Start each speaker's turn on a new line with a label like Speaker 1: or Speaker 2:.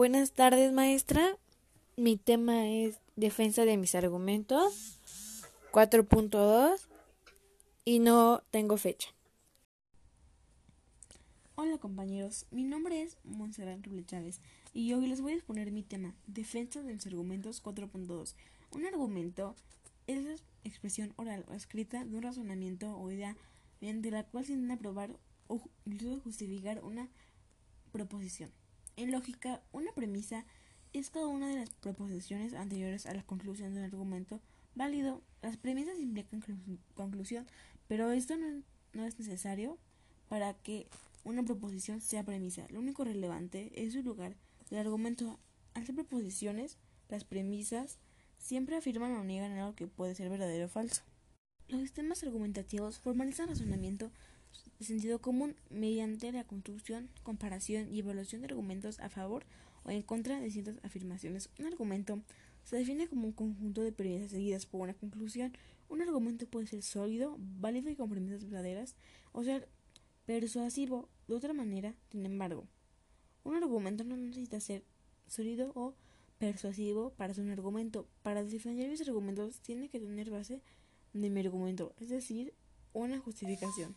Speaker 1: Buenas tardes, maestra. Mi tema es defensa de mis argumentos 4.2 y no tengo fecha.
Speaker 2: Hola compañeros, mi nombre es Montserrat Roble Chávez y hoy les voy a exponer mi tema defensa de mis argumentos 4.2. Un argumento es la expresión oral o escrita de un razonamiento o idea mediante la cual se intenta probar o incluso justificar una proposición. En lógica, una premisa es cada una de las proposiciones anteriores a la conclusión de un argumento válido. Las premisas implican conclusión, pero esto no, es necesario para que una proposición sea premisa. Lo único relevante es su lugar. El argumento, al ser proposiciones, las premisas siempre afirman o niegan algo que puede ser verdadero o falso. Los sistemas argumentativos formalizan razonamiento sentido común mediante la construcción, comparación y evaluación de argumentos a favor o en contra de ciertas afirmaciones. Un argumento se define como un conjunto de premisas seguidas por una conclusión. Un argumento puede ser sólido, válido y con premisas verdaderas, o ser persuasivo de otra manera, sin embargo. Un argumento no necesita ser sólido o persuasivo para ser un argumento. Para defender mis argumentos tiene que tener base de mi argumento, es decir, una justificación.